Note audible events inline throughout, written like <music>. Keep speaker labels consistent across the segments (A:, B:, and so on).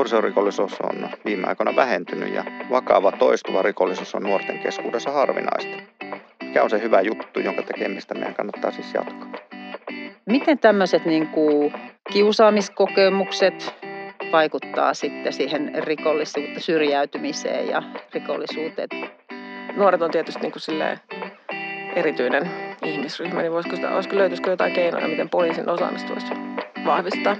A: Nuorisorikollisuus on viime aikoina vähentynyt ja vakava toistuva rikollisuus on nuorten keskuudessa harvinaista. Mikä on se hyvä juttu, jonka tekemistä meidän kannattaa siis jatkaa?
B: Miten tämmöiset niin kuin kiusaamiskokemukset vaikuttaa sitten siihen rikollisuuteen, syrjäytymiseen ja rikollisuuteen?
C: Nuoret on tietysti niin kuin erityinen ihmisryhmä, niin voisiko sitä, olisiko, löytyisikö jotain keinoja, miten poliisin osaamista voisi vahvistaa?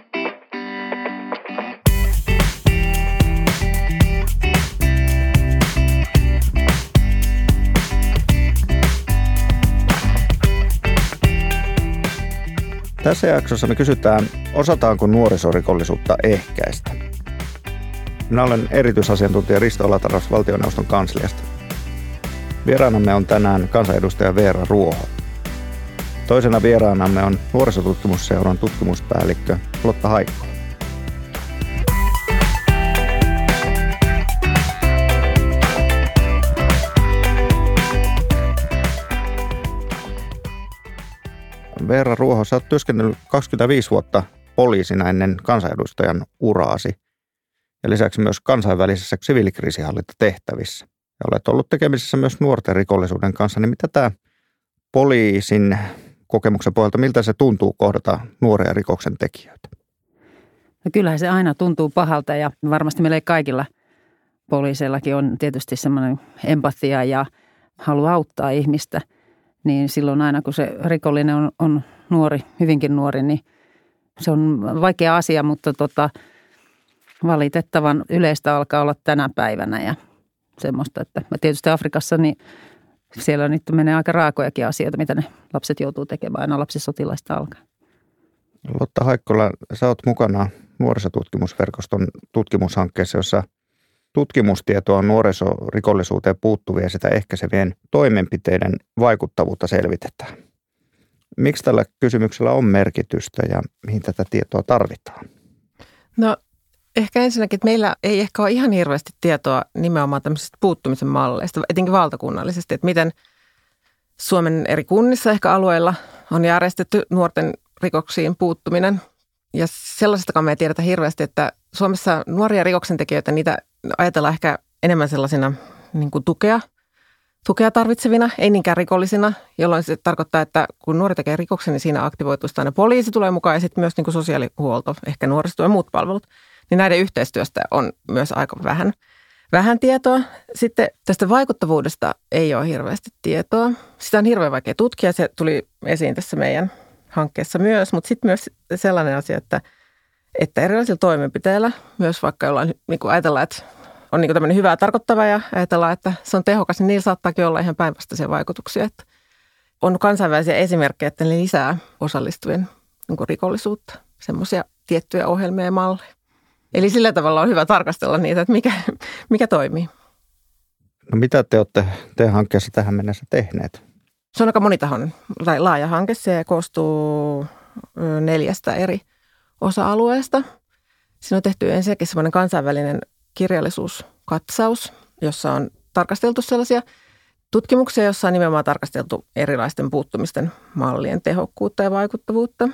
A: Tässä jaksossa me kysytään, osataanko nuorisorikollisuutta ehkäistä. Minä olen erityisasiantuntija Risto Olataras valtioneuvoston kansliasta. Vieraanamme on tänään kansanedustaja Veera Ruoho. Toisena vieraanamme on nuorisotutkimusseuran tutkimuspäällikkö Lotta Haikko. Veera Ruoho, sä oot työskennellyt 25 vuotta poliisina ennen kansanedustajan uraasi ja lisäksi myös kansainvälisissä siviilikriisihallintatehtävissä. Ja olet ollut tekemisissä myös nuorten rikollisuuden kanssa, niin mitä tämä poliisin kokemuksen pohjalta, miltä se tuntuu kohdata nuoria rikoksen tekijöitä?
B: No kyllähän se aina tuntuu pahalta ja varmasti meillä kaikilla poliiseillakin on tietysti semmoinen empatia ja halu auttaa ihmistä – niin silloin aina kun se rikollinen on, on nuori, hyvinkin nuori, niin se on vaikea asia, mutta tota, valitettavan yleistä alkaa olla tänä päivänä ja semmoista, että tietysti Afrikassa niin siellä nyt menee aika raakojakin asioita, mitä ne lapset joutuu tekemään aina lapsisotilaista alkaen.
A: Lotta Haikkola, sä oot mukana nuorisotutkimusverkoston tutkimushankkeessa, jossa – tutkimustietoa nuorisorikollisuuteen puuttuvien sitä ehkäisevien toimenpiteiden vaikuttavuutta selvitetään. Miksi tällä kysymyksellä on merkitystä ja mihin tätä tietoa tarvitaan?
C: No ehkä ensinnäkin, että meillä ei ehkä ole ihan hirveästi tietoa nimenomaan tämmöisistä puuttumisen malleista, etenkin valtakunnallisesti, että miten Suomen eri kunnissa ehkä alueilla on järjestetty nuorten rikoksiin puuttuminen. Ja sellaisestakaan me ei tiedetä hirveästi, että Suomessa nuoria rikoksentekijöitä, niitä ajatellaan ehkä enemmän sellaisina niin kuin tukea, tukea tarvitsevina, ei niinkään rikollisina, jolloin se tarkoittaa, että kun nuori tekee rikoksen, niin siinä aktivoituu aina poliisi tulee mukaan ja sitten myös niin kuin sosiaalihuolto, ehkä nuorisotyö ja muut palvelut. Niin näiden yhteistyöstä on myös aika vähän, vähän tietoa. Sitten tästä vaikuttavuudesta ei ole hirveästi tietoa. Sitä on hirveän vaikea tutkia, se tuli esiin tässä meidän hankkeessa myös, mutta sitten myös sellainen asia, että – että erilaisilla toimenpiteillä, myös vaikka jollain, niin kuin ajatellaan, että on niin tämmöinen hyvää tarkoittava ja ajatellaan, että se on tehokas, niin niillä saattaakin olla ihan päinvastaisia vaikutuksia. Että on kansainvälisiä esimerkkejä, että ne lisää osallistuvien niin rikollisuutta, semmoisia tiettyjä ohjelmia ja malleja. Eli sillä tavalla on hyvä tarkastella niitä, että mikä, <laughs> mikä toimii.
A: No mitä te olette teidän hankkeessa tähän mennessä tehneet?
C: Se on aika monitahoinen tai laaja hanke. Se koostuu neljästä eri osa-alueesta. Siinä on tehty ensinnäkin semmoinen kansainvälinen kirjallisuuskatsaus, jossa on tarkasteltu sellaisia tutkimuksia, jossa on nimenomaan tarkasteltu erilaisten puuttumisten mallien tehokkuutta ja vaikuttavuutta.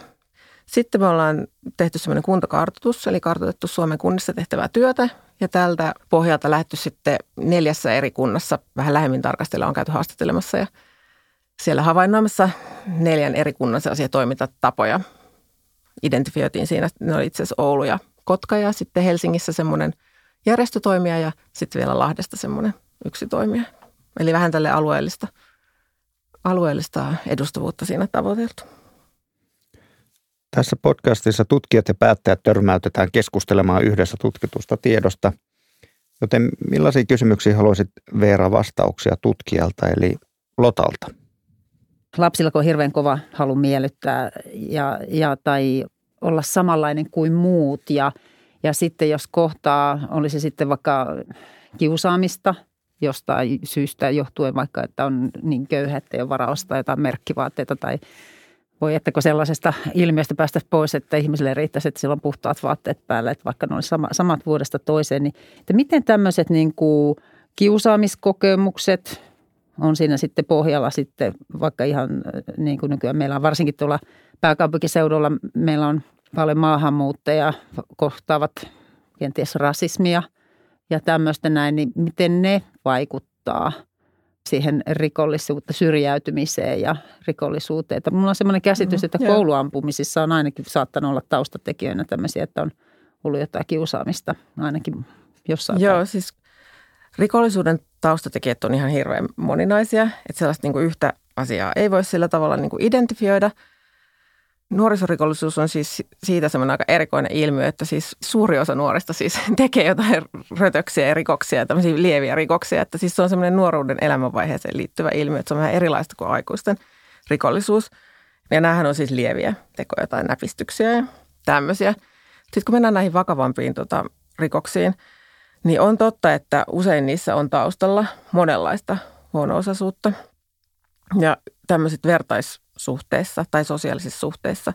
C: Sitten me ollaan tehty semmoinen kuntakartoitus, eli kartoitettu Suomen kunnissa tehtävää työtä, ja tältä pohjalta lähdetty sitten neljässä eri kunnassa vähän lähemmin tarkastella, on käyty haastattelemassa ja siellä havainnoimassa neljän eri kunnan sellaisia toimintatapoja, identifioitiin siinä, ne oli itse asiassa Oulu ja Kotka ja sitten Helsingissä semmoinen järjestötoimija ja sitten vielä Lahdesta semmoinen yksi toimija. Eli vähän tälle alueellista, alueellista edustavuutta siinä tavoiteltu.
A: Tässä podcastissa tutkijat ja päättäjät törmäytetään keskustelemaan yhdessä tutkitusta tiedosta. Joten millaisia kysymyksiä haluaisit Veera vastauksia tutkijalta eli Lotalta?
B: lapsilla on hirveän kova halu miellyttää ja, ja tai olla samanlainen kuin muut ja, ja sitten jos kohtaa, oli se sitten vaikka kiusaamista jostain syystä johtuen vaikka, että on niin köyhä, että ei ole varaa ostaa jotain merkkivaatteita tai voi ettäkö sellaisesta ilmiöstä päästä pois, että ihmisille riittäisi, että sillä on puhtaat vaatteet päällä, että vaikka ne olisi sama, samat vuodesta toiseen. Niin, että miten tämmöiset niin kuin kiusaamiskokemukset, on siinä sitten pohjalla sitten vaikka ihan niin kuin nykyään meillä on varsinkin tuolla pääkaupunkiseudulla meillä on paljon maahanmuuttajia kohtaavat kenties rasismia ja tämmöistä näin, niin miten ne vaikuttaa siihen rikollisuutta, syrjäytymiseen ja rikollisuuteen. Että mulla on semmoinen käsitys, että mm, kouluampumisissa on ainakin saattanut olla taustatekijöinä tämmöisiä, että on ollut jotain kiusaamista ainakin jossain.
C: Joo, päin. siis rikollisuuden taustatekijät on ihan hirveän moninaisia, että sellaista niin kuin yhtä asiaa ei voi sillä tavalla niin kuin identifioida – Nuorisorikollisuus on siis siitä semmoinen aika erikoinen ilmiö, että siis suuri osa nuorista siis <laughs> tekee jotain rötöksiä ja rikoksia tämmöisiä lieviä rikoksia. Että siis se on semmoinen nuoruuden elämänvaiheeseen liittyvä ilmiö, että se on vähän erilaista kuin aikuisten rikollisuus. Ja näähän on siis lieviä tekoja tai näpistyksiä ja tämmöisiä. Sitten kun mennään näihin vakavampiin tota, rikoksiin, niin on totta, että usein niissä on taustalla monenlaista huono-osaisuutta. Ja tämmöiset vertais suhteessa tai sosiaalisissa suhteissa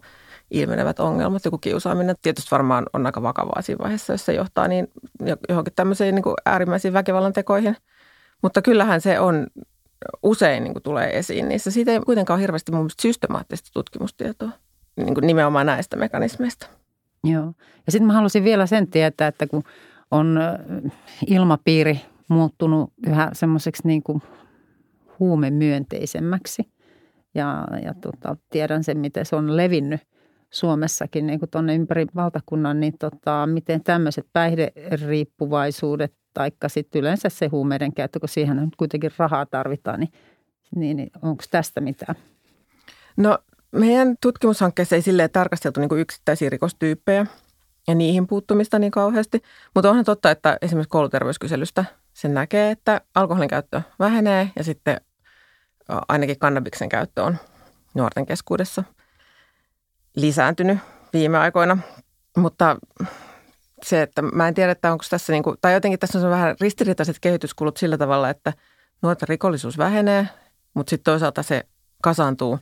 C: ilmenevät ongelmat. Joku kiusaaminen tietysti varmaan on aika vakavaa siinä vaiheessa, jos se johtaa niin johonkin tämmöisiin niin kuin äärimmäisiin väkivallan tekoihin. Mutta kyllähän se on usein niin kuin tulee esiin niissä. Siitä ei kuitenkaan ole hirveästi mun mielestä systemaattista tutkimustietoa niin kuin nimenomaan näistä mekanismeista.
B: Joo. Ja sitten mä halusin vielä sen tietää, että kun on ilmapiiri muuttunut yhä semmoiseksi niin kuin huumemyönteisemmäksi – ja, ja tota, tiedän sen, miten se on levinnyt Suomessakin niin tuonne ympäri valtakunnan, niin tota, miten tämmöiset päihderiippuvaisuudet tai sitten yleensä se huumeiden käyttö, kun siihen nyt kuitenkin rahaa tarvitaan, niin, niin, niin onko tästä mitään?
C: No meidän tutkimushankkeessa ei silleen tarkasteltu niin yksittäisiä rikostyyppejä ja niihin puuttumista niin kauheasti, mutta onhan totta, että esimerkiksi kouluterveyskyselystä sen näkee, että alkoholin käyttö vähenee ja sitten ainakin kannabiksen käyttö on nuorten keskuudessa lisääntynyt viime aikoina. Mutta se, että mä en tiedä, että onko tässä, niin kuin, tai jotenkin tässä on vähän ristiriitaiset kehityskulut sillä tavalla, että nuorten rikollisuus vähenee, mutta sitten toisaalta se kasaantuu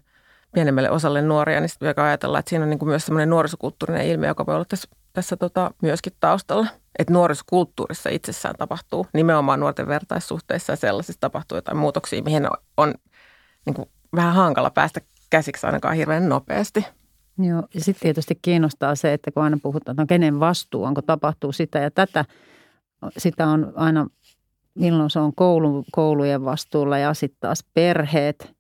C: pienemmälle osalle nuoria, niin sitten ajatellaan, että siinä on niin kuin myös semmoinen nuorisokulttuurinen ilmiö, joka voi olla tässä, tässä tota, myöskin taustalla. Että nuorisokulttuurissa itsessään tapahtuu nimenomaan nuorten vertaissuhteissa ja sellaisissa tapahtuu jotain muutoksia, mihin on niin kuin vähän hankala päästä käsiksi ainakaan hirveän nopeasti.
B: Joo, ja sitten tietysti kiinnostaa se, että kun aina puhutaan, että no kenen vastuu, onko tapahtuu sitä ja tätä, sitä on aina, milloin se on koulu, koulujen vastuulla ja sitten taas perheet.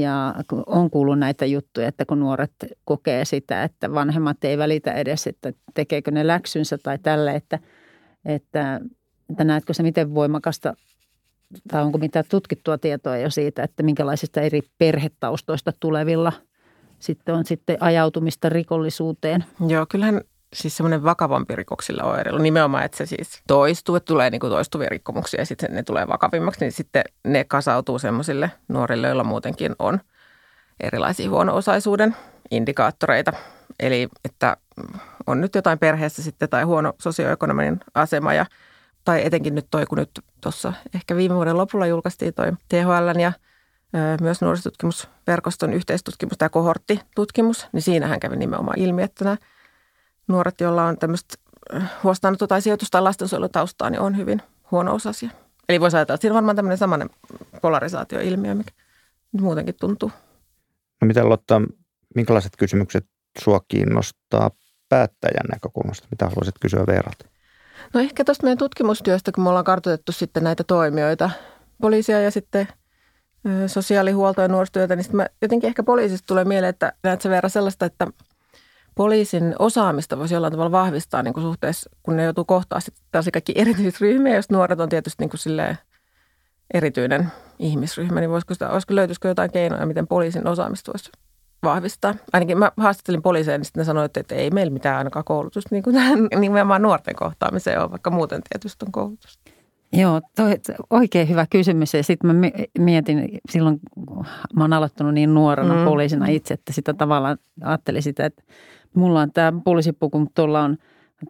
B: Ja on kuullut näitä juttuja, että kun nuoret kokee sitä, että vanhemmat ei välitä edes, että tekeekö ne läksynsä tai tälle, että, että, että näetkö se miten voimakasta tai onko mitään tutkittua tietoa jo siitä, että minkälaisista eri perhetaustoista tulevilla sitten on sitten ajautumista rikollisuuteen?
C: Joo, kyllähän siis semmoinen vakavampi rikoksilla oireilu, nimenomaan, että se siis toistuu, että tulee niin kuin toistuvia rikkomuksia ja sitten ne tulee vakavimmaksi, niin sitten ne kasautuu semmoisille nuorille, joilla muutenkin on erilaisia huono-osaisuuden indikaattoreita. Eli että on nyt jotain perheessä sitten tai huono sosioekonominen asema ja – tai etenkin nyt toi, kun nyt tuossa ehkä viime vuoden lopulla julkaistiin toi THL ja myös nuorisotutkimusverkoston yhteistutkimus tai kohorttitutkimus, niin siinähän kävi nimenomaan ilmi, että nämä nuoret, joilla on tämmöistä huostaanotto- tai sijoitus- tai lastensuojelutaustaa, niin on hyvin huono-osaisia. Eli voisi ajatella, että siinä on varmaan tämmöinen samainen polarisaatioilmiö, mikä nyt muutenkin tuntuu.
A: No miten Lotta, minkälaiset kysymykset sua kiinnostaa päättäjän näkökulmasta? Mitä haluaisit kysyä Veeralta?
C: No ehkä tuosta meidän tutkimustyöstä, kun me ollaan kartoitettu sitten näitä toimijoita, poliisia ja sitten sosiaalihuoltoa ja nuorisotyötä, niin sitten jotenkin ehkä poliisista tulee mieleen, että näet se verran sellaista, että poliisin osaamista voisi jollain tavalla vahvistaa niin kuin suhteessa, kun ne joutuu kohtaa sitten taas kaikki erityisryhmiä, jos nuoret on tietysti niin kuin erityinen ihmisryhmä, niin voisiko sitä, olisiko, löytyisikö jotain keinoja, miten poliisin osaamista voisi vahvistaa. Ainakin mä haastattelin poliiseja, niin sitten ne sanoivat, että ei meillä mitään ainakaan koulutusta niin kuin tähän <laughs> nimenomaan nuorten kohtaamiseen ole, vaikka muuten tietysti on koulutusta.
B: Joo, toi, oikein hyvä kysymys. Ja sitten mä mietin silloin, kun mä oon aloittanut niin nuorena mm. poliisina itse, että sitä tavallaan ajattelin sitä, että mulla on tämä poliisipuku, mutta tuolla on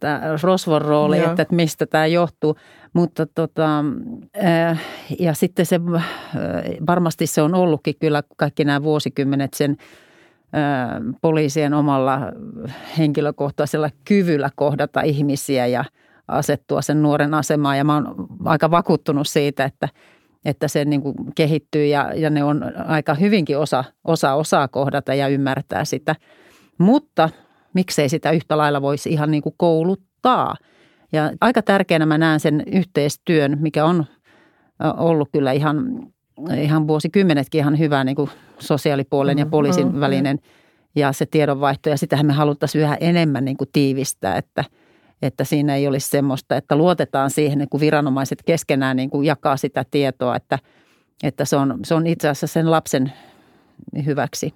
B: tämä rosvon rooli, että, että mistä tämä johtuu. Mutta tota, äh, ja sitten se, äh, varmasti se on ollutkin kyllä kaikki nämä vuosikymmenet sen – poliisien omalla henkilökohtaisella kyvyllä kohdata ihmisiä ja asettua sen nuoren asemaan. Ja mä oon aika vakuuttunut siitä, että, että se niin kuin kehittyy ja, ja ne on aika hyvinkin osa, osa osaa kohdata ja ymmärtää sitä. Mutta miksei sitä yhtä lailla voisi ihan niin kuin kouluttaa. Ja aika tärkeänä mä näen sen yhteistyön, mikä on ollut kyllä ihan, ihan vuosikymmenetkin ihan hyvä niin kuin sosiaalipuolen ja mm, poliisin mm-hmm. välinen ja se tiedonvaihto. Ja sitähän me haluttaisiin yhä enemmän niin kuin tiivistää, että, että siinä ei olisi semmoista, että luotetaan siihen, kun viranomaiset keskenään niin kuin jakaa sitä tietoa, että, että se, on, se on itse asiassa sen lapsen hyväksi.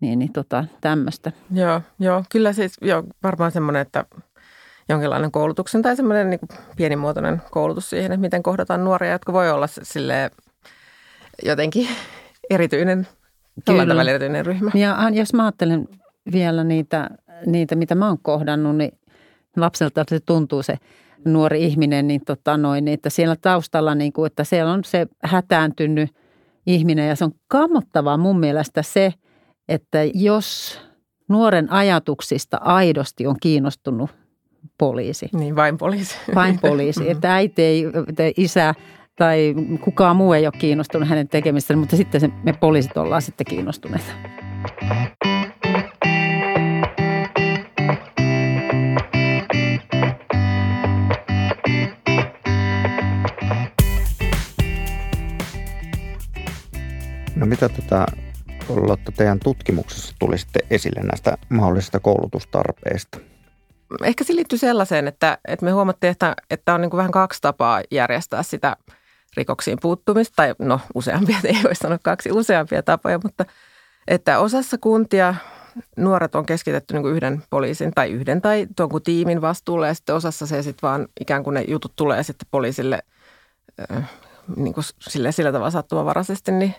B: Niin, niin tota, tämmöistä.
C: Joo, joo, kyllä siis joo, varmaan semmoinen, että jonkinlainen koulutuksen tai semmoinen niin pienimuotoinen koulutus siihen, että miten kohdataan nuoria, jotka voi olla sille jotenkin erityinen, tällä erityinen ryhmä.
B: Ja jos mä ajattelen vielä niitä, niitä, mitä mä oon kohdannut, niin lapselta se tuntuu se nuori ihminen, niin, tota noin, niin että siellä taustalla, niin kuin, että siellä on se hätääntynyt ihminen ja se on kammottavaa mun mielestä se, että jos nuoren ajatuksista aidosti on kiinnostunut poliisi.
C: Niin, vain poliisi.
B: Vain poliisi. Että äiti ei, isä tai kukaan muu ei ole kiinnostunut hänen tekemistä, mutta sitten se, me poliisit ollaan sitten kiinnostuneita.
A: No mitä tätä Lotta teidän tutkimuksessa tuli sitten esille näistä mahdollisista koulutustarpeista?
C: ehkä se liittyy sellaiseen, että, että me huomattiin, että, että on niin vähän kaksi tapaa järjestää sitä rikoksiin puuttumista, tai no useampia, <laughs> ei voi sanoa kaksi, useampia tapoja, mutta että osassa kuntia nuoret on keskitetty niin yhden poliisin tai yhden tai tuon tiimin vastuulle ja sitten osassa se sitten vaan ikään kuin ne jutut tulee sitten poliisille niin kuin sille, sillä tavalla sattumavaraisesti, niin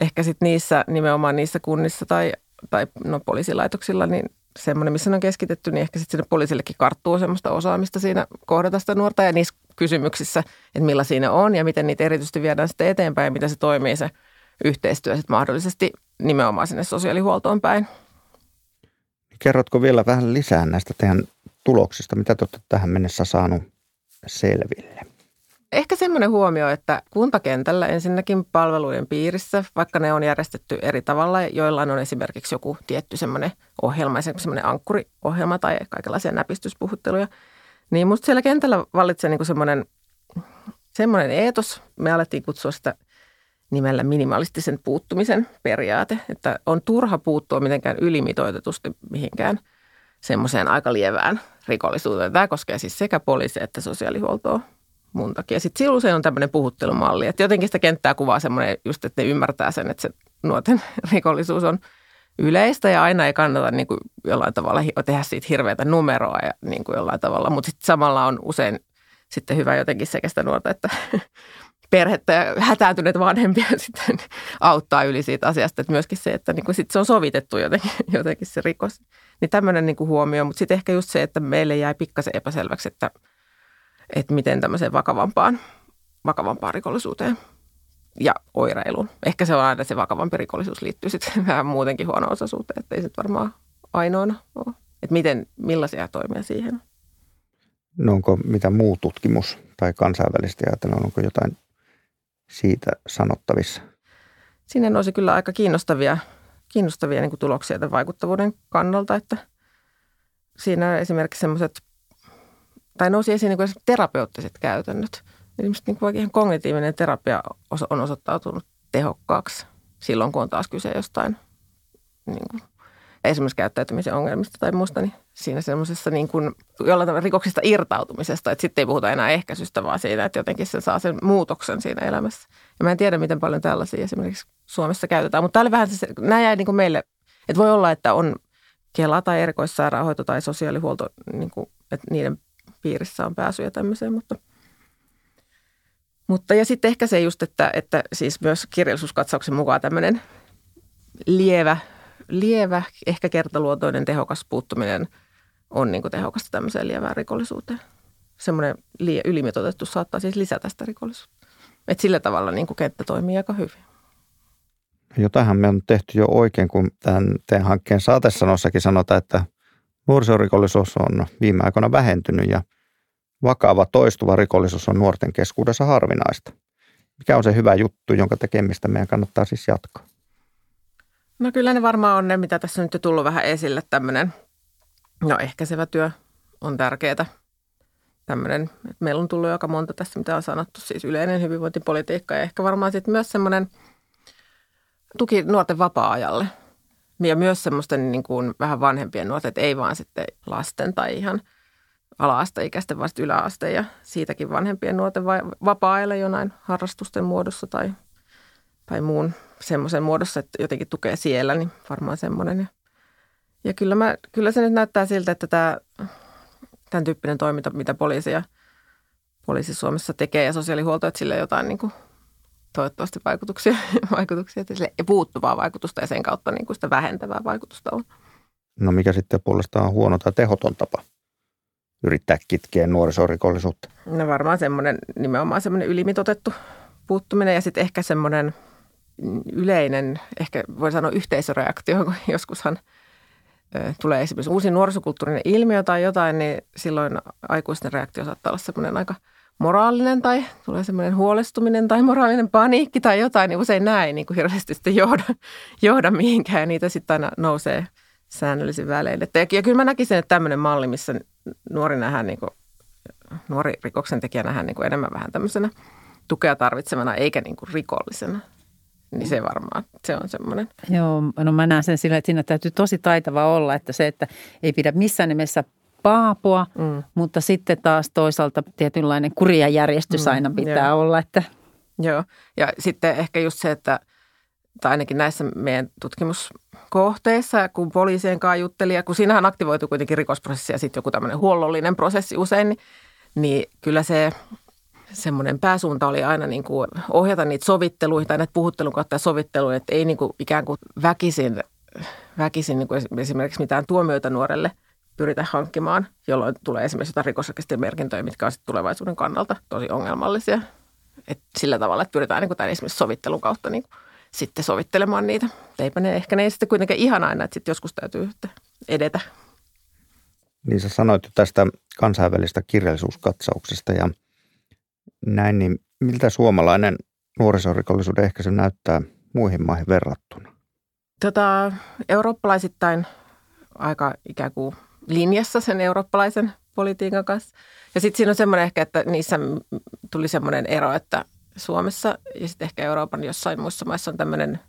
C: ehkä sitten niissä, nimenomaan niissä kunnissa tai, tai no, poliisilaitoksilla, niin semmoinen, missä ne on keskitetty, niin ehkä sitten sinne poliisillekin karttuu semmoista osaamista siinä kohdata sitä nuorta ja niissä kysymyksissä, että millä siinä on ja miten niitä erityisesti viedään sitten eteenpäin ja miten se toimii se yhteistyö sitten mahdollisesti nimenomaan sinne sosiaalihuoltoon päin.
A: Kerrotko vielä vähän lisää näistä teidän tuloksista, mitä te olette tähän mennessä saanut selville?
C: Ehkä semmoinen huomio, että kuntakentällä ensinnäkin palvelujen piirissä, vaikka ne on järjestetty eri tavalla, joillain on esimerkiksi joku tietty semmoinen ohjelma, esimerkiksi semmoinen ankkuriohjelma tai kaikenlaisia näpistyspuhutteluja, niin musta siellä kentällä vallitsee niin semmoinen, semmoinen eetos. Me alettiin kutsua sitä nimellä minimalistisen puuttumisen periaate, että on turha puuttua mitenkään ylimitoitetusti mihinkään semmoiseen aika lievään rikollisuuteen. Tämä koskee siis sekä poliisia että sosiaalihuoltoa mun takia. Sitten silloin se on tämmöinen puhuttelumalli, että jotenkin sitä kenttää kuvaa semmoinen just, että ne ymmärtää sen, että se nuorten <laughs> rikollisuus on yleistä ja aina ei kannata niin kuin jollain tavalla tehdä siitä hirveätä numeroa ja niin kuin jollain tavalla, mutta sitten samalla on usein sitten hyvä jotenkin sekä sitä nuorta, että <laughs> perhettä ja hätääntyneet vanhempia <laughs> sitten auttaa yli siitä asiasta, että myöskin se, että niin kuin sit se on sovitettu jotenkin, jotenkin se rikos. Niin tämmöinen niin huomio, mutta sitten ehkä just se, että meille jäi pikkasen epäselväksi, että – että miten tämmöiseen vakavampaan, vakavampaan rikollisuuteen ja oireiluun. Ehkä se on aina se vakavampi rikollisuus liittyy sitten <laughs> vähän muutenkin huono-osaisuuteen, että ei se varmaan ainoana ole. Että miten, millaisia toimia siihen?
A: No onko mitä muu tutkimus tai kansainvälisesti ajatellen, onko jotain siitä sanottavissa?
C: Siinä nousi kyllä aika kiinnostavia, kiinnostavia niin tuloksia tämän vaikuttavuuden kannalta, että siinä esimerkiksi semmoiset tai nousi esiin niin terapeuttiset käytännöt. Esimerkiksi niin kuin ihan kognitiivinen terapia on osoittautunut tehokkaaksi silloin, kun on taas kyse jostain niin kuin, esimerkiksi käyttäytymisen ongelmista tai muusta, niin siinä semmoisessa niin kuin, jollain tavalla rikoksista irtautumisesta, että sitten ei puhuta enää ehkäisystä, vaan siitä, että jotenkin se saa sen muutoksen siinä elämässä. Ja mä en tiedä, miten paljon tällaisia esimerkiksi Suomessa käytetään, mutta tämä vähän se, nämä jäi niin kuin meille, että voi olla, että on Kela tai erikoissairaanhoito tai sosiaalihuolto, niin kuin, että niiden piirissä on pääsyjä tämmöiseen, mutta mutta ja sitten ehkä se just, että, että siis myös kirjallisuuskatsauksen mukaan tämmöinen lievä, lievä, ehkä kertaluotoinen tehokas puuttuminen on niin kuin tehokasta tämmöiseen lievään rikollisuuteen. Semmoinen ylimitoitettu saattaa siis lisätä sitä rikollisuutta. Et sillä tavalla niin kuin kenttä toimii aika hyvin.
A: Jotainhan me on tehty jo oikein, kun tämän teidän hankkeen saatessanossakin sanotaan, että – Nuorisorikollisuus on viime aikoina vähentynyt ja vakava toistuva rikollisuus on nuorten keskuudessa harvinaista. Mikä on se hyvä juttu, jonka tekemistä meidän kannattaa siis jatkaa?
C: No kyllä ne varmaan on ne, mitä tässä nyt on tullut vähän esille. Tämmöinen no ehkäisevä työ on tärkeää. tämmöinen, että meillä on tullut aika monta tässä, mitä on sanottu, siis yleinen hyvinvointipolitiikka ja ehkä varmaan sitten myös semmoinen tuki nuorten vapaa-ajalle. Ja myös semmoisten niin kuin vähän vanhempien nuorten, ei vaan sitten lasten tai ihan ala-asteikäisten, vaan yläaste ja siitäkin vanhempien nuorten vapaa-ajalle jonain harrastusten muodossa tai, tai muun semmoisen muodossa, että jotenkin tukee siellä, niin varmaan semmoinen. Ja, kyllä, mä, kyllä se nyt näyttää siltä, että tämä tämän tyyppinen toiminta, mitä poliisi ja poliisi Suomessa tekee ja sosiaalihuolto, että sille jotain niin kuin toivottavasti vaikutuksia, <laughs> vaikutuksia että sille puuttuvaa vaikutusta ja sen kautta niin kuin sitä vähentävää vaikutusta on.
A: No mikä sitten puolestaan on huono tai tehoton tapa yrittää kitkeä nuorisorikollisuutta?
C: No varmaan semmoinen nimenomaan semmoinen ylimitotettu puuttuminen ja sitten ehkä semmoinen yleinen, ehkä voi sanoa yhteisöreaktio, kun <laughs> joskushan – tulee esimerkiksi uusi nuorisokulttuurinen ilmiö tai jotain, niin silloin aikuisten reaktio saattaa olla semmoinen aika moraalinen tai tulee semmoinen huolestuminen tai moraalinen paniikki tai jotain, niin usein näin niin kuin hirveästi sitten johda, <laughs> johda mihinkään ja niitä sitten aina nousee säännöllisin välein. Että, ja kyllä mä näkisin, että tämmöinen malli, missä nuori nähdään, niin kuin, nuori rikoksentekijä nähdään niin kuin enemmän vähän tämmöisenä tukea tarvitsevana eikä niin kuin rikollisena niin se varmaan, se on semmoinen.
B: Joo, no mä näen sen sillä, että siinä täytyy tosi taitava olla, että se, että ei pidä missään nimessä paapua, mm. mutta sitten taas toisaalta tietynlainen järjestys mm, aina pitää joo. olla. Että...
C: Joo, ja sitten ehkä just se, että tai ainakin näissä meidän tutkimuskohteissa, kun poliisien kanssa jutteli, ja kun siinähän aktivoituu kuitenkin rikosprosessi ja sitten joku tämmöinen huollollinen prosessi usein, niin, niin kyllä se semmoinen pääsuunta oli aina niin kuin ohjata niitä sovitteluihin tai näitä puhuttelun kautta sovitteluun, että ei niin kuin ikään kuin väkisin, väkisin niin kuin esimerkiksi mitään tuomioita nuorelle pyritä hankkimaan, jolloin tulee esimerkiksi jotain merkintöjä, mitkä on tulevaisuuden kannalta tosi ongelmallisia. Et sillä tavalla, että pyritään niin kuin tämän esimerkiksi sovittelun kautta niin kuin sitten sovittelemaan niitä. Eipä ne, ehkä ne ei sitten kuitenkaan ihan aina, että sitten joskus täytyy edetä.
A: Niin sä sanoit jo tästä kansainvälistä kirjallisuuskatsauksesta ja – näin, niin miltä suomalainen nuorisorikollisuuden ehkäisy näyttää muihin maihin verrattuna?
C: Tota, eurooppalaisittain aika ikään kuin linjassa sen eurooppalaisen politiikan kanssa. Ja sitten siinä on semmoinen ehkä, että niissä tuli semmoinen ero, että Suomessa ja sitten ehkä Euroopan jossain muissa maissa on tämmöinen,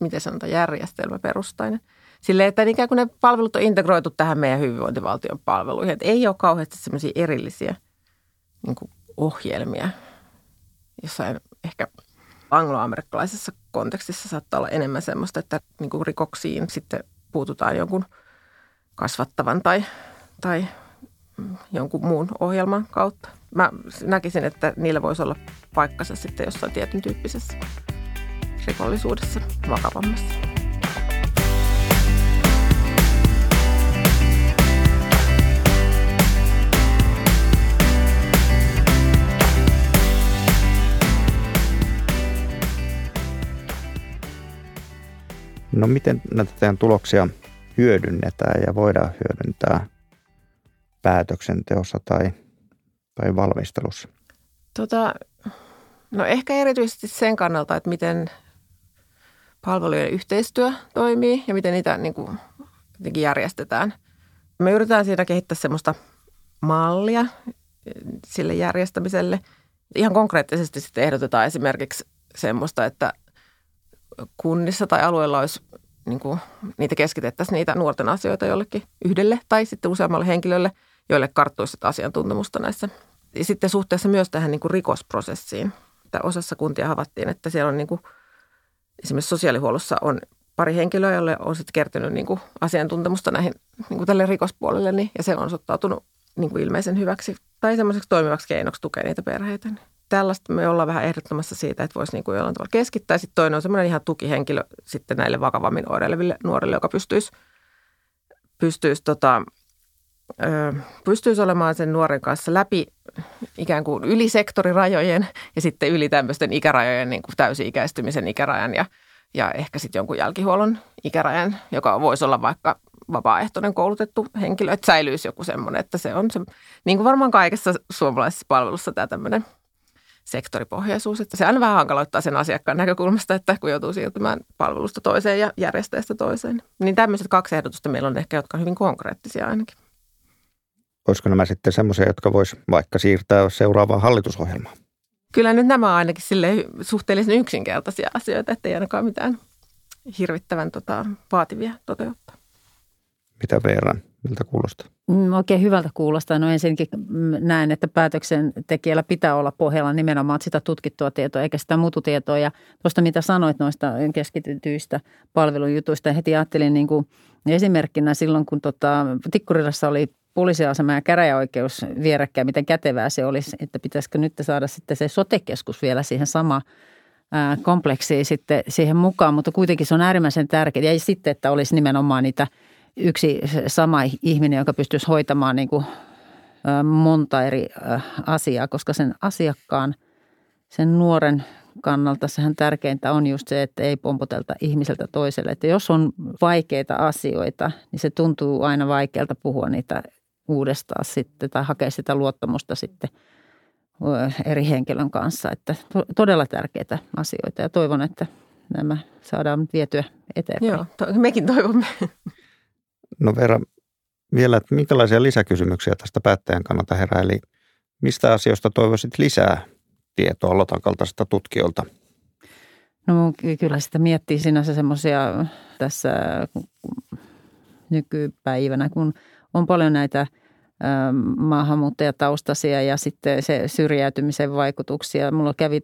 C: miten sanotaan, järjestelmäperustainen. Silleen, että ikään kuin ne palvelut on integroitu tähän meidän hyvinvointivaltion palveluihin. Että ei ole kauheasti semmoisia erillisiä niin ohjelmia. Jossain ehkä angloamerikkalaisessa kontekstissa saattaa olla enemmän semmoista, että niin rikoksiin sitten puututaan jonkun kasvattavan tai, tai jonkun muun ohjelman kautta. Mä näkisin, että niillä voisi olla paikkansa sitten jossain tietyn tyyppisessä rikollisuudessa vakavammassa.
A: No miten näitä teidän tuloksia hyödynnetään ja voidaan hyödyntää päätöksenteossa tai, tai valmistelussa?
C: Tota, no ehkä erityisesti sen kannalta, että miten palvelujen yhteistyö toimii ja miten niitä niin kuin, jotenkin järjestetään. Me yritetään siinä kehittää semmoista mallia sille järjestämiselle. Ihan konkreettisesti sitten ehdotetaan esimerkiksi semmoista, että kunnissa tai alueella olisi, niin kuin, niitä keskitettäisiin niitä nuorten asioita jollekin yhdelle tai sitten useammalle henkilölle, joille karttuisi asiantuntemusta näissä. Ja sitten suhteessa myös tähän niin kuin rikosprosessiin. Että osassa kuntia havaittiin, että siellä on niin kuin, esimerkiksi sosiaalihuollossa on pari henkilöä, jolle on sitten kertynyt niin kuin asiantuntemusta näihin niin kuin tälle rikospuolelle, niin, ja se on osoittautunut niin kuin ilmeisen hyväksi tai semmoiseksi toimivaksi keinoksi tukea niitä perheitä. Niin tällaista me ollaan vähän ehdottomassa siitä, että voisi niin kuin jollain tavalla keskittää. Sitten toinen on semmoinen ihan tukihenkilö sitten näille vakavammin oireileville nuorille, joka pystyisi, pystyisi, tota, ö, pystyisi olemaan sen nuoren kanssa läpi ikään kuin yli sektorirajojen ja sitten yli tämmöisten ikärajojen, niin kuin täysi-ikäistymisen ikärajan ja, ja ehkä sitten jonkun jälkihuollon ikärajan, joka voisi olla vaikka vapaaehtoinen koulutettu henkilö, että säilyisi joku semmoinen, että se on se, niin kuin varmaan kaikessa suomalaisessa palvelussa tämä tämmöinen – sektoripohjaisuus. Että se aina vähän hankaloittaa sen asiakkaan näkökulmasta, että kun joutuu siirtymään palvelusta toiseen ja järjestäjästä toiseen. Niin tämmöiset kaksi ehdotusta meillä on ehkä, jotka on hyvin konkreettisia ainakin.
A: olisiko nämä sitten semmoisia, jotka vois vaikka siirtää seuraavaan hallitusohjelmaan?
C: Kyllä nyt nämä on ainakin sille suhteellisen yksinkertaisia asioita, ettei ainakaan mitään hirvittävän tota, vaativia toteuttaa.
A: Mitä verran? Miltä kuulostaa?
B: Mm, oikein hyvältä kuulostaa. No ensinnäkin näen, että päätöksentekijällä pitää olla pohjalla nimenomaan sitä tutkittua tietoa, eikä sitä mututietoa. Ja tuosta mitä sanoit noista keskitytyistä palvelujutuista, heti ajattelin niin kuin esimerkkinä silloin, kun tota, Tikkurilassa oli poliisiasema ja käräjäoikeus vierekkäin, miten kätevää se olisi, että pitäisikö nyt saada sitten se sotekeskus vielä siihen sama kompleksiin sitten siihen mukaan, mutta kuitenkin se on äärimmäisen tärkeää. Ja sitten, että olisi nimenomaan niitä – yksi sama ihminen, joka pystyisi hoitamaan niin kuin monta eri asiaa, koska sen asiakkaan, sen nuoren kannalta sehän tärkeintä on just se, että ei pompotelta ihmiseltä toiselle. Että jos on vaikeita asioita, niin se tuntuu aina vaikealta puhua niitä uudestaan sitten tai hakea sitä luottamusta sitten eri henkilön kanssa. Että todella tärkeitä asioita ja toivon, että nämä saadaan vietyä eteenpäin.
C: Joo, to- mekin toivomme.
A: No Vera, vielä, että minkälaisia lisäkysymyksiä tästä päättäjän kannalta herää, eli mistä asioista toivoisit lisää tietoa Lotan kaltaisilta tutkijoilta?
B: No kyllä sitä miettii sinänsä semmoisia tässä nykypäivänä, kun on paljon näitä maahanmuuttajataustaisia ja sitten se syrjäytymisen vaikutuksia. Mulla kävi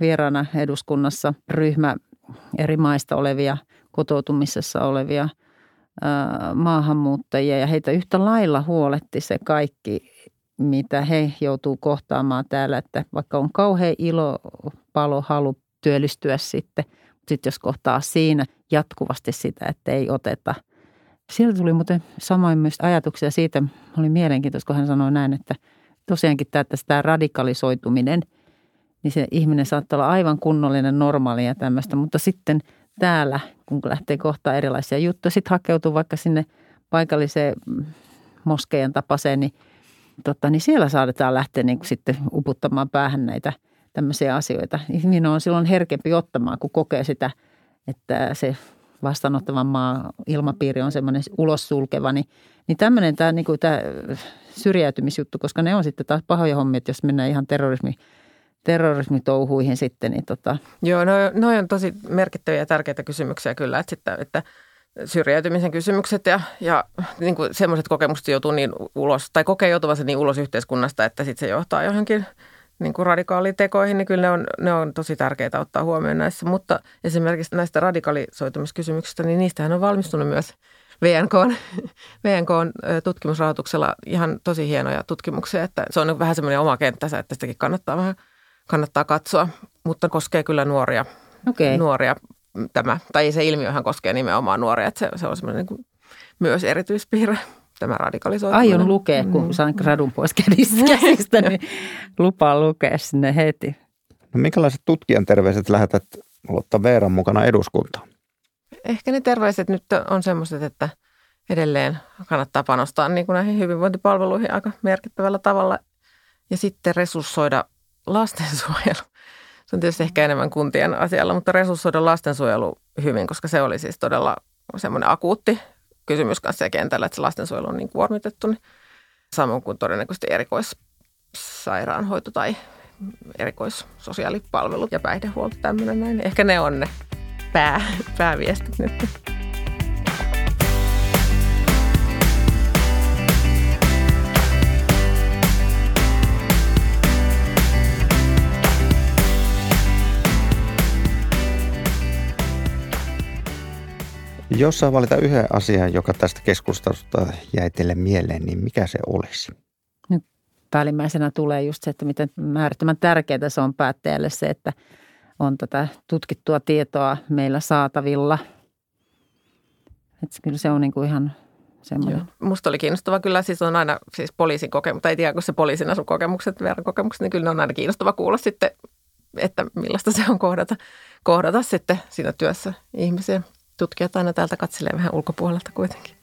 B: vieraana eduskunnassa ryhmä eri maista olevia, kotoutumisessa olevia – maahanmuuttajia ja heitä yhtä lailla huoletti se kaikki, mitä he joutuu kohtaamaan täällä, että vaikka on kauhean ilo, palo, halu työllistyä sitten, sitten jos kohtaa siinä jatkuvasti sitä, että ei oteta. Sieltä tuli muuten samoin myös ajatuksia siitä, oli mielenkiintoista, kun hän sanoi näin, että tosiaankin tämä, tämä radikalisoituminen, niin se ihminen saattaa olla aivan kunnollinen, normaali ja tämmöistä, mutta sitten – täällä, kun lähtee kohtaa erilaisia juttuja, sitten hakeutuu vaikka sinne paikalliseen moskeijan tapaseen, niin, totta, niin siellä saadetaan lähteä niin kuin sitten uputtamaan päähän näitä tämmöisiä asioita. Ihminen on silloin herkempi ottamaan, kun kokee sitä, että se vastaanottavan maa ilmapiiri on semmoinen ulos sulkeva, niin, niin tämmöinen tämä, niin kuin tämä syrjäytymisjuttu, koska ne on sitten taas pahoja hommia, että jos mennään ihan terrorismi terrorismitouhuihin sitten. Niin tota.
C: Joo, no, no on tosi merkittäviä ja tärkeitä kysymyksiä kyllä, että, sitten, että syrjäytymisen kysymykset ja, ja niin kuin semmoiset kokemukset joutuu niin ulos, tai kokee joutuvansa niin ulos yhteiskunnasta, että sitten se johtaa johonkin niin kuin radikaaliin tekoihin, niin kyllä ne on, ne on tosi tärkeitä ottaa huomioon näissä. Mutta esimerkiksi näistä radikalisoitumiskysymyksistä, niin niistähän on valmistunut myös VNK, <laughs> VNK tutkimusrahoituksella ihan tosi hienoja tutkimuksia, että se on vähän semmoinen oma kenttänsä, että sitäkin kannattaa vähän – kannattaa katsoa, mutta koskee kyllä nuoria. Okay. nuoria tämä, tai se ilmiöhän koskee nimenomaan nuoria, että se, se on semmoinen niin myös erityispiirre tämä radikalisoituminen.
B: Aion lukea, kun mm. saan gradun pois <laughs> käsistä, niin lupaan lukea sinne heti.
A: No minkälaiset tutkijan terveiset lähetät Lotta Veeran mukana eduskuntaan?
C: Ehkä ne terveiset nyt on semmoiset, että edelleen kannattaa panostaa niin kuin näihin hyvinvointipalveluihin aika merkittävällä tavalla ja sitten resurssoida lastensuojelu. Se on tietysti ehkä enemmän kuntien asialla, mutta resurssoida lastensuojelu hyvin, koska se oli siis todella semmoinen akuutti kysymys kanssa kentällä, että se lastensuojelu on niin kuormitettu. Niin samoin kuin todennäköisesti erikoissairaanhoito tai erikoissosiaalipalvelut ja päihdehuolto, tämmöinen näin. Ehkä ne on ne pää, pääviestit nyt.
A: Jos saa valita yhden asian, joka tästä keskustelusta jäi teille mieleen, niin mikä se olisi?
B: Nyt päällimmäisenä tulee just se, että miten määrättömän tärkeää se on päättäjälle se, että on tätä tutkittua tietoa meillä saatavilla. Että kyllä se on niin kuin ihan semmoinen. Joo.
C: Musta oli kiinnostava kyllä, siis on aina siis poliisin kokemus, tai tiedä, kun se poliisin asukokemukset, verkokemukset, niin kyllä ne on aina kiinnostava kuulla sitten, että millaista se on kohdata, kohdata sitten siinä työssä ihmisiä tutkijat aina täältä katselee vähän ulkopuolelta kuitenkin.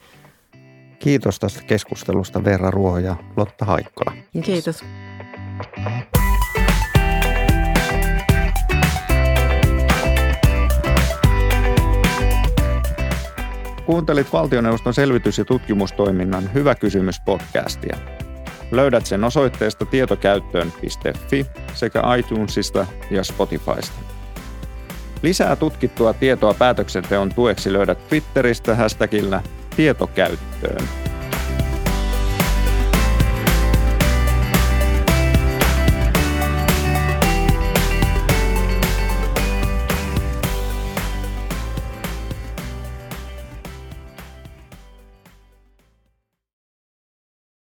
A: Kiitos tästä keskustelusta Veera Ruoho ja Lotta Haikkola.
C: Kiitos. Kiitos.
A: Kuuntelit valtioneuvoston selvitys- ja tutkimustoiminnan Hyvä kysymys podcastia. Löydät sen osoitteesta tietokäyttöön.fi sekä iTunesista ja Spotifysta. Lisää tutkittua tietoa päätöksenteon tueksi löydät Twitteristä hashtagillä tietokäyttöön.